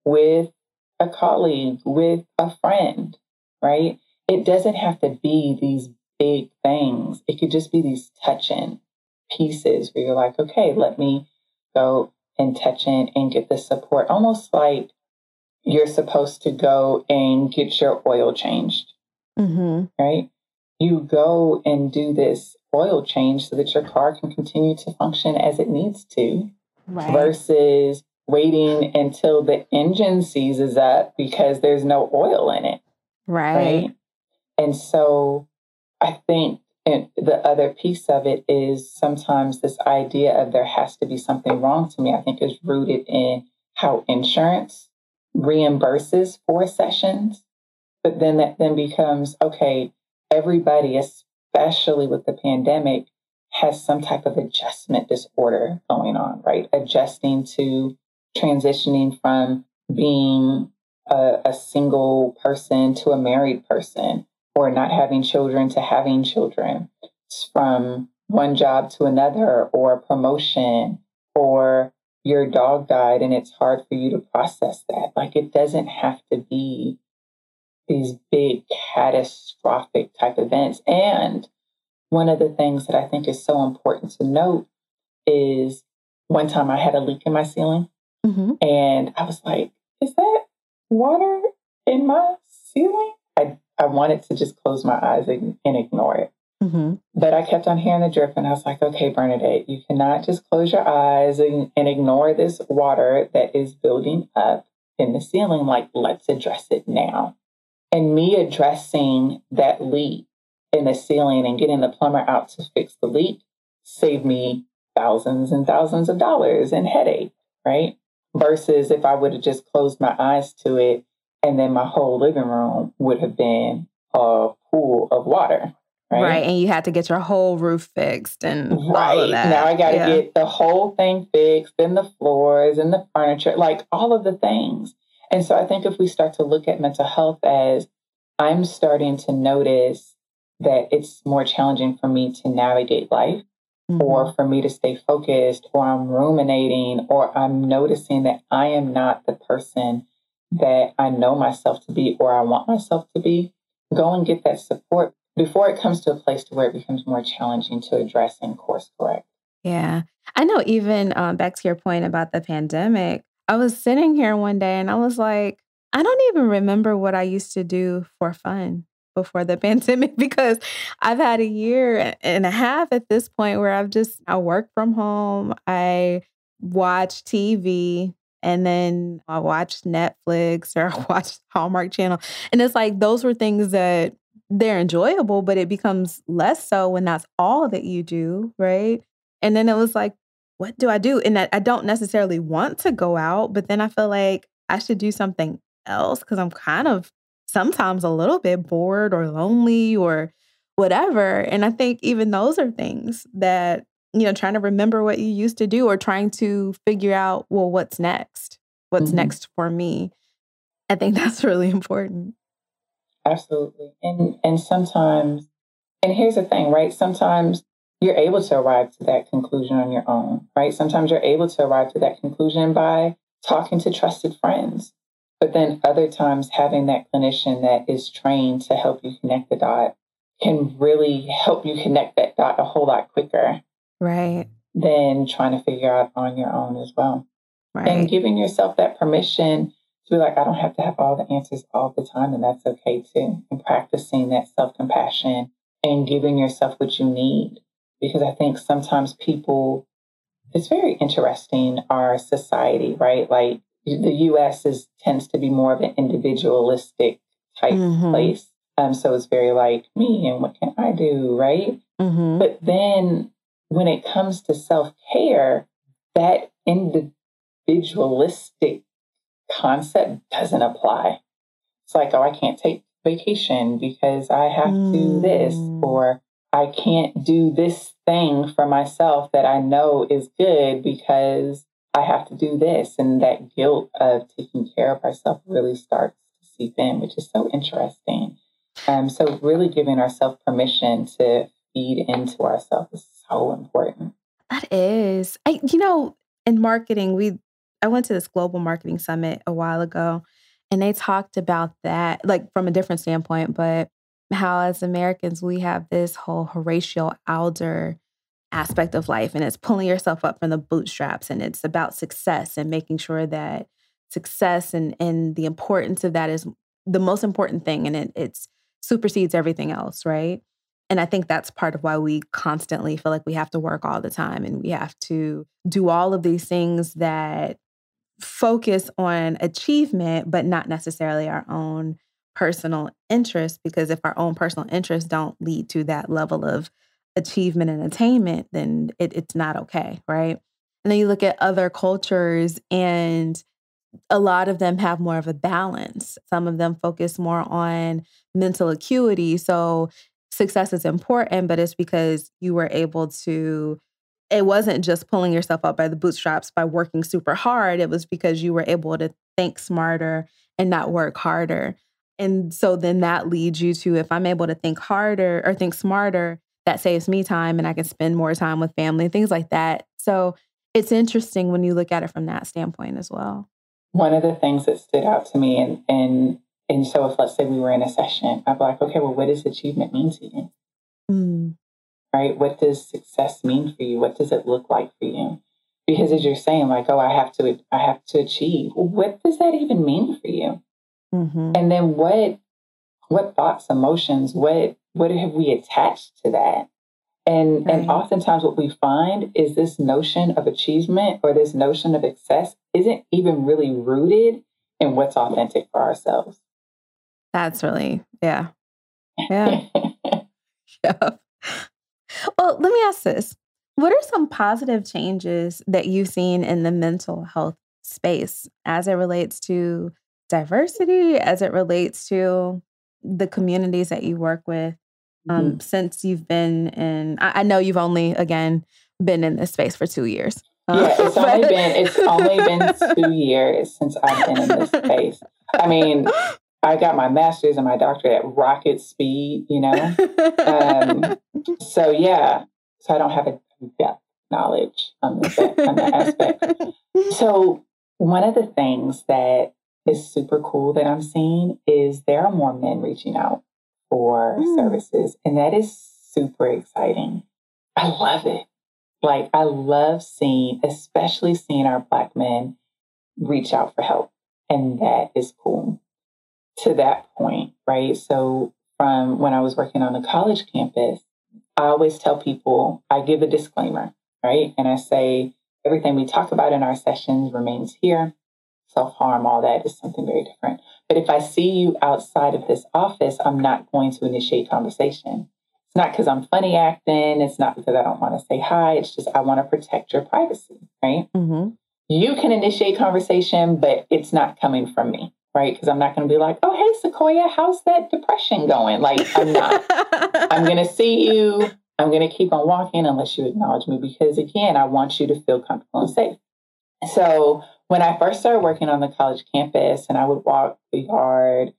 with a colleague, with a friend, right? It doesn't have to be these big things. It could just be these touching pieces where you're like, okay, let me go and touch in and get the support. Almost like you're supposed to go and get your oil changed, mm-hmm. right? You go and do this oil change so that your car can continue to function as it needs to, right. versus waiting until the engine seizes up because there's no oil in it. Right. right? And so I think and the other piece of it is sometimes this idea of there has to be something wrong to me, I think is rooted in how insurance reimburses for sessions. But then that then becomes okay, everybody, especially with the pandemic, has some type of adjustment disorder going on, right? Adjusting to transitioning from being a, a single person to a married person or not having children to having children from one job to another or promotion or your dog died and it's hard for you to process that. Like it doesn't have to be these big catastrophic type events. And one of the things that I think is so important to note is one time I had a leak in my ceiling mm-hmm. and I was like, is that water in my ceiling? I I wanted to just close my eyes and, and ignore it. Mm-hmm. But I kept on hearing the drip, and I was like, okay, Bernadette, you cannot just close your eyes and, and ignore this water that is building up in the ceiling. Like, let's address it now. And me addressing that leak in the ceiling and getting the plumber out to fix the leak saved me thousands and thousands of dollars in headache, right? Versus if I would have just closed my eyes to it and then my whole living room would have been a pool of water. Right. right. And you had to get your whole roof fixed and right. Now I got to yeah. get the whole thing fixed, and the floors and the furniture, like all of the things. And so I think if we start to look at mental health as I'm starting to notice that it's more challenging for me to navigate life mm-hmm. or for me to stay focused or I'm ruminating or I'm noticing that I am not the person that I know myself to be or I want myself to be, go and get that support before it comes to a place to where it becomes more challenging to address and course correct. Yeah. I know even um, back to your point about the pandemic, I was sitting here one day and I was like, I don't even remember what I used to do for fun before the pandemic because I've had a year and a half at this point where I've just I work from home, I watch TV, and then I watched Netflix or I watched Hallmark Channel. And it's like those were things that they're enjoyable, but it becomes less so when that's all that you do, right? And then it was like, what do I do? And I, I don't necessarily want to go out, but then I feel like I should do something else because I'm kind of sometimes a little bit bored or lonely or whatever. And I think even those are things that you know, trying to remember what you used to do or trying to figure out, well, what's next? What's mm-hmm. next for me? I think that's really important. Absolutely. And and sometimes and here's the thing, right? Sometimes you're able to arrive to that conclusion on your own, right? Sometimes you're able to arrive to that conclusion by talking to trusted friends. But then other times having that clinician that is trained to help you connect the dot can really help you connect that dot a whole lot quicker Right. Than trying to figure out on your own as well. Right. And giving yourself that permission to be like, I don't have to have all the answers all the time, and that's okay too. And practicing that self compassion and giving yourself what you need. Because I think sometimes people, it's very interesting, our society, right? Like the US is tends to be more of an individualistic type mm-hmm. place. Um, so it's very like me and what can I do, right? Mm-hmm. But then when it comes to self care, that individualistic concept doesn't apply. It's like, oh, I can't take vacation because I have mm. to do this, mm. or I can't do this thing for myself that I know is good because I have to do this. And that guilt of taking care of ourselves really starts to seep in, which is so interesting. Um, so, really giving ourselves permission to feed into ourselves so important. That is. I, you know, in marketing, we I went to this global marketing summit a while ago and they talked about that, like from a different standpoint, but how as Americans, we have this whole Horatio Alger aspect of life, and it's pulling yourself up from the bootstraps, and it's about success and making sure that success and, and the importance of that is the most important thing, and it it's supersedes everything else, right? And I think that's part of why we constantly feel like we have to work all the time and we have to do all of these things that focus on achievement, but not necessarily our own personal interests. Because if our own personal interests don't lead to that level of achievement and attainment, then it, it's not okay, right? And then you look at other cultures, and a lot of them have more of a balance. Some of them focus more on mental acuity. So success is important, but it's because you were able to it wasn't just pulling yourself up by the bootstraps by working super hard. It was because you were able to think smarter and not work harder. And so then that leads you to if I'm able to think harder or think smarter, that saves me time and I can spend more time with family, and things like that. So it's interesting when you look at it from that standpoint as well. One of the things that stood out to me, and and and so if let's say we were in a session, I'd be like, okay, well, what does achievement mean to you? Mm right? What does success mean for you? What does it look like for you? Because as you're saying, like, oh, I have to, I have to achieve. what does that even mean for you? Mm-hmm. And then what, what thoughts, emotions, what, what have we attached to that? And right. and oftentimes what we find is this notion of achievement or this notion of success isn't even really rooted in what's authentic for ourselves. That's really, yeah. Yeah. yeah. Well, let me ask this. What are some positive changes that you've seen in the mental health space as it relates to diversity, as it relates to the communities that you work with um, mm-hmm. since you've been in? I, I, know you've only, again, been in this space for two years. Yeah, it's but... only been it's only been two years since I've been in this space. I mean, I got my master's and my doctorate at rocket speed, you know? um, so, yeah, so I don't have a depth knowledge on, this, on that aspect. So, one of the things that is super cool that I'm seeing is there are more men reaching out for mm. services, and that is super exciting. I love it. Like, I love seeing, especially seeing our Black men reach out for help, and that is cool to that point, right? So, from when I was working on the college campus, I always tell people, I give a disclaimer, right? And I say, everything we talk about in our sessions remains here. Self harm, all that is something very different. But if I see you outside of this office, I'm not going to initiate conversation. It's not because I'm funny acting. It's not because I don't want to say hi. It's just I want to protect your privacy, right? Mm-hmm. You can initiate conversation, but it's not coming from me right? Because I'm not going to be like, oh, hey, Sequoia, how's that depression going? Like, I'm not. I'm going to see you. I'm going to keep on walking unless you acknowledge me because, again, I want you to feel comfortable and safe. So, when I first started working on the college campus and I would walk the yard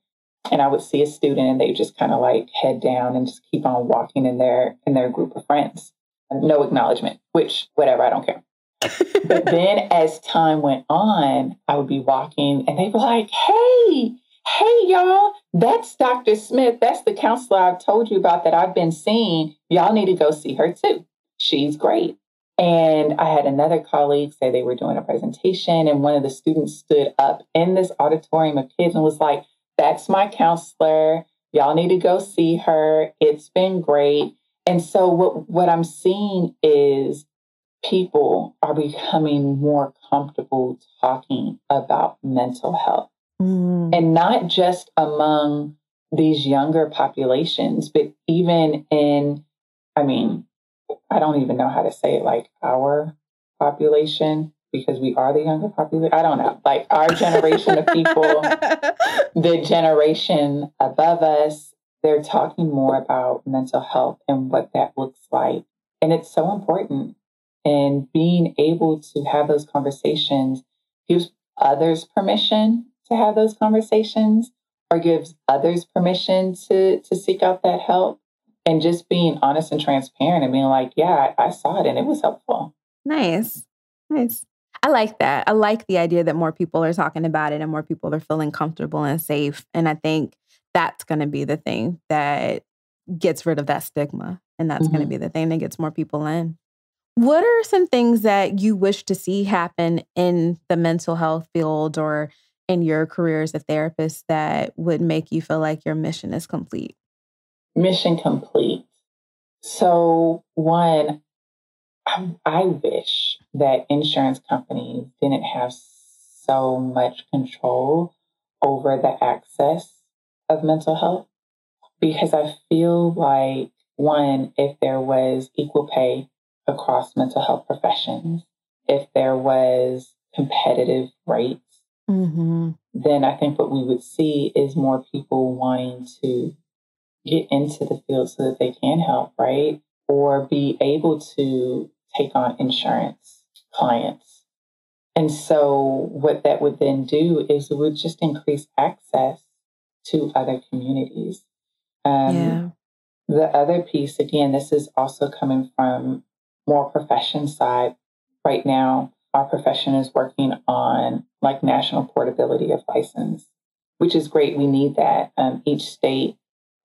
and I would see a student and they just kind of like head down and just keep on walking in their in their group of friends. No acknowledgement, which whatever, I don't care but then as time went on, I would be walking and they'd be like, hey, hey, y'all, that's Dr. Smith. That's the counselor I've told you about that I've been seeing. Y'all need to go see her too. She's great. And I had another colleague say they were doing a presentation, and one of the students stood up in this auditorium of kids and was like, That's my counselor. Y'all need to go see her. It's been great. And so, what, what I'm seeing is people are becoming more comfortable talking about mental health. Mm. And not just among these younger populations, but even in, I mean, I don't even know how to say it, like our population, because we are the younger population. I don't know, like our generation of people, the generation above us, they're talking more about mental health and what that looks like. And it's so important. And being able to have those conversations gives others permission to have those conversations or gives others permission to to seek out that help. And just being honest and transparent and being like yeah I, I saw it and it was helpful. Nice. Nice. I like that. I like the idea that more people are talking about it and more people are feeling comfortable and safe. And i think that's going to be the thing that gets rid of that stigma. And that's mm-hmm. going to be the thing that gets more people in what are some things that you wish to see happen in the mental health field or in your career as a therapist that would make you feel like your mission is complete? Mission complete. So, one, I, wish that insurance companies didn't have so much control over the access of mental health because I feel like, one, if there was equal pay across mental health professions, if there was competitive rates mm-hmm. then I think what we would see is more people wanting to get into the field so that they can help, right? Or be able to take on insurance clients. And so, what that would then do is it would just increase access to other communities. Um, yeah. The other piece, again, this is also coming from more profession side. Right now, our profession is working on like national portability of license, which is great. We need that. Um, each state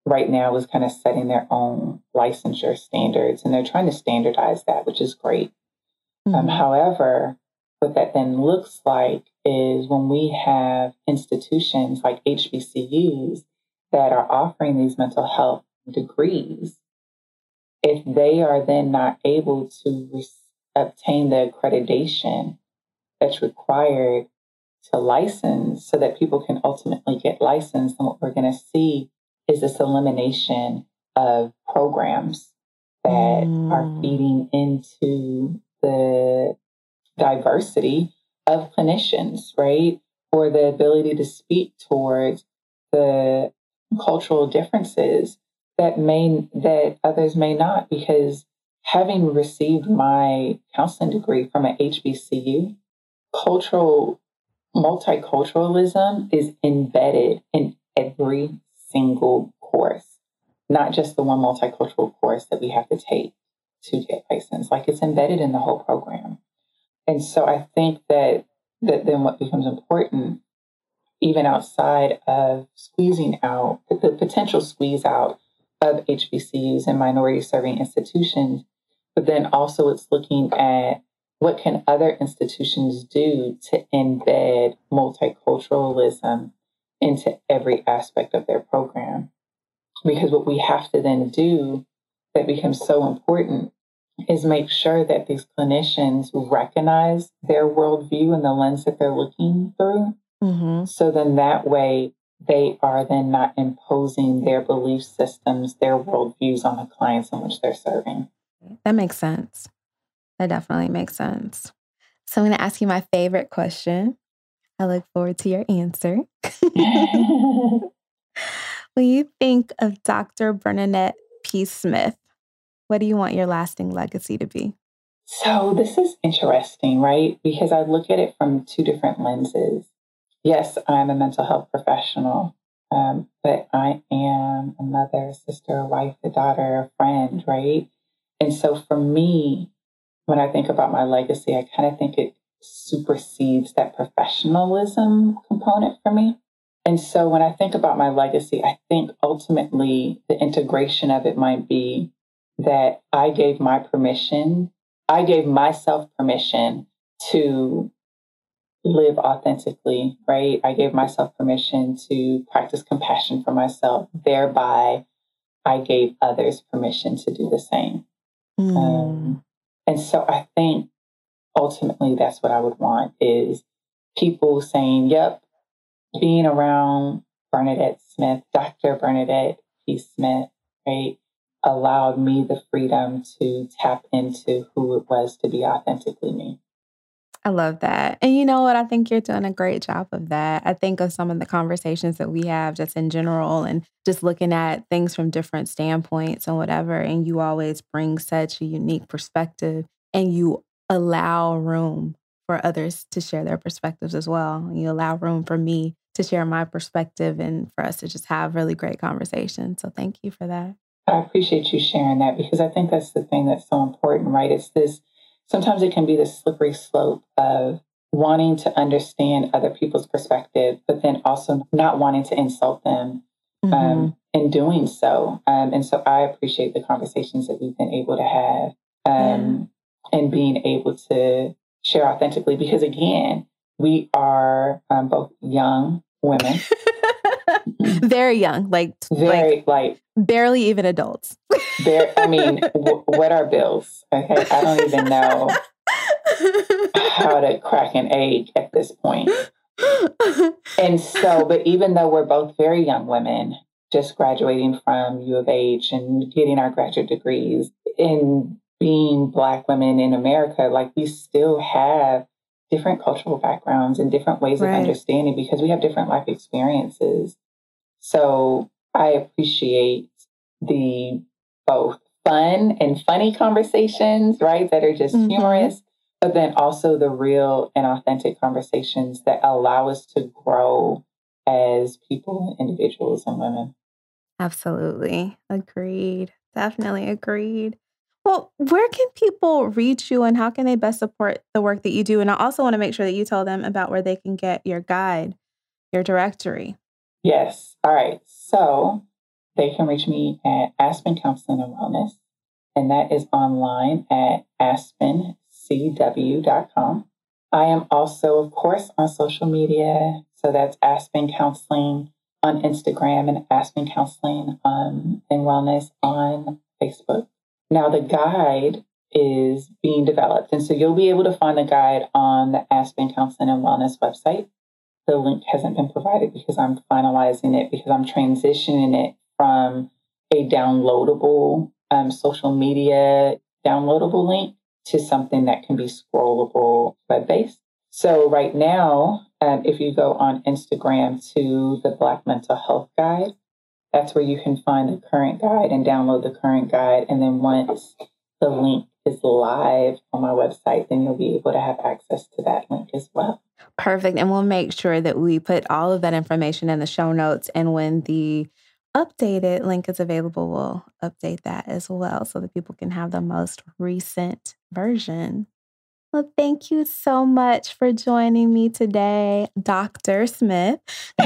right now is kind of setting their own licensure standards and they're trying to standardize that, which is great. Um, mm-hmm. Um, however, what that then looks like is when we have institutions like HBCUs that are offering these mental health degrees, if they are then not able to receive obtain the accreditation that's required to license so that people can ultimately get licensed. And what we're going to see is this elimination of programs that mm. are feeding into the diversity of clinicians, right? Or the ability to speak towards the cultural differences that may that others may not because having received my counseling degree from an HBCU, cultural multiculturalism is embedded in every single course, not just the one multicultural course that we have to take to get licensed. Like it's embedded in the whole program. And so I think that that then what becomes important, even outside of squeezing out the potential squeeze out of HBCUs and minority serving institutions, but then also it's looking at what can other institutions do to embed multiculturalism into every aspect of their program. Because what we have to then do that becomes so important is make sure that these clinicians recognize their worldview and the lens that they're looking through. Mm-hmm. So then that way they are then not imposing their belief systems, their worldviews on the clients in which they're serving. That makes sense. That definitely makes sense. So I'm going to ask you my favorite question. I look forward to your answer. when you think of Dr. Bernadette P. Smith, what do you want your lasting legacy to be? So, this is interesting, right? Because I look at it from two different lenses. Yes, I'm a mental health professional, um, but I am a mother, a sister, a wife, a daughter, a friend, right? And so for me, when I think about my legacy, I kind of think it supersedes that professionalism component for me. And so when I think about my legacy, I think ultimately the integration of it might be that I gave my permission I gave myself permission to live authentically, right? I gave myself permission to practice compassion for myself. Thereby, I gave others permission to do the same. Mm. Um, and so I think ultimately that's what I would want is people saying, yep, being around Bernadette Smith, Dr. Bernadette P. Smith, right, allowed me the freedom to tap into who it was to be authentically me. I love that. And you know what? I think you're doing a great job of that. I think of some of the conversations that we have just in general and just looking at things from different standpoints and whatever. And you always bring such a unique perspective and you allow room for others to share their perspectives as well. You allow room for me to share my perspective and for us to just have really great conversations. So thank you for that. I appreciate you sharing that because I think that's the thing that's so important, right? It's this sometimes it can be the slippery slope of wanting to understand other people's perspective, but then also not wanting to insult them um, mm-hmm. um, in doing so. Um, and so I appreciate the conversations that we've been able to have um, yeah. and being able to share authentically because, again, we are um, both young women. very young, like very like, like barely even adults. Bare, I mean, w- what are bills? Okay, I don't even know how to crack an egg at this point. And so, but even though we're both very young women, just graduating from U of H and getting our graduate degrees, and being Black women in America, like we still have different cultural backgrounds and different ways right. of understanding because we have different life experiences. So I appreciate the both fun and funny conversations, right? That are just mm-hmm. humorous, but then also the real and authentic conversations that allow us to grow as people, individuals, and women. Absolutely. Agreed. Definitely agreed. Well, where can people reach you and how can they best support the work that you do? And I also want to make sure that you tell them about where they can get your guide, your directory. Yes. All right. So they can reach me at Aspen Counseling and Wellness, and that is online at aspencw.com. I am also, of course, on social media. So that's Aspen Counseling on Instagram and Aspen Counseling um, and Wellness on Facebook. Now, the guide is being developed. And so you'll be able to find the guide on the Aspen Counseling and Wellness website. The link hasn't been provided because I'm finalizing it because I'm transitioning it from a downloadable um, social media downloadable link to something that can be scrollable web based. So, right now, um, if you go on Instagram to the Black Mental Health Guide, that's where you can find the current guide and download the current guide. And then once the link is live on my website, then you'll be able to have access to that link as well. Perfect. And we'll make sure that we put all of that information in the show notes. And when the updated link is available, we'll update that as well so that people can have the most recent version. Well, thank you so much for joining me today, Dr. Smith.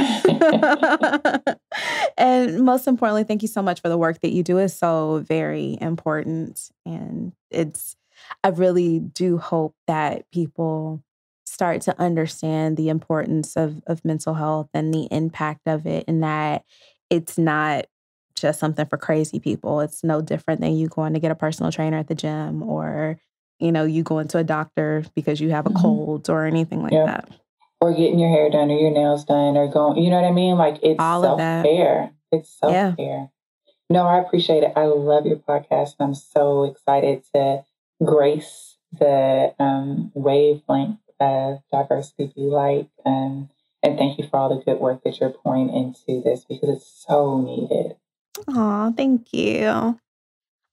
and most importantly, thank you so much for the work that you do is so very important. And it's, I really do hope that people start to understand the importance of, of mental health and the impact of it, and that it's not just something for crazy people. It's no different than you going to get a personal trainer at the gym or you know, you going to a doctor because you have a mm-hmm. cold or anything like that. Or getting your hair done or your nails done or going, you know what I mean? Like it's All self care. It's self care. Yeah. No, I appreciate it. I love your podcast. I'm so excited to grace the um, wavelength of diversity be like. Um, and thank you for all the good work that you're pouring into this because it's so needed. Oh, thank you.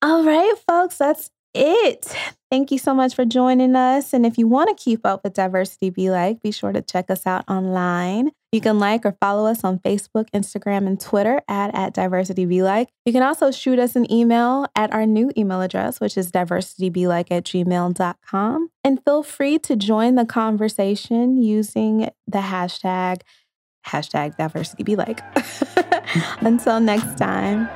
All right, folks, that's it. Thank you so much for joining us. And if you want to keep up with Diversity Be Like, be sure to check us out online. You can like or follow us on Facebook, Instagram, and Twitter at, at Diversity Be Like. You can also shoot us an email at our new email address, which is diversitybelike at gmail.com. And feel free to join the conversation using the hashtag, hashtag diversity be like. Until next time.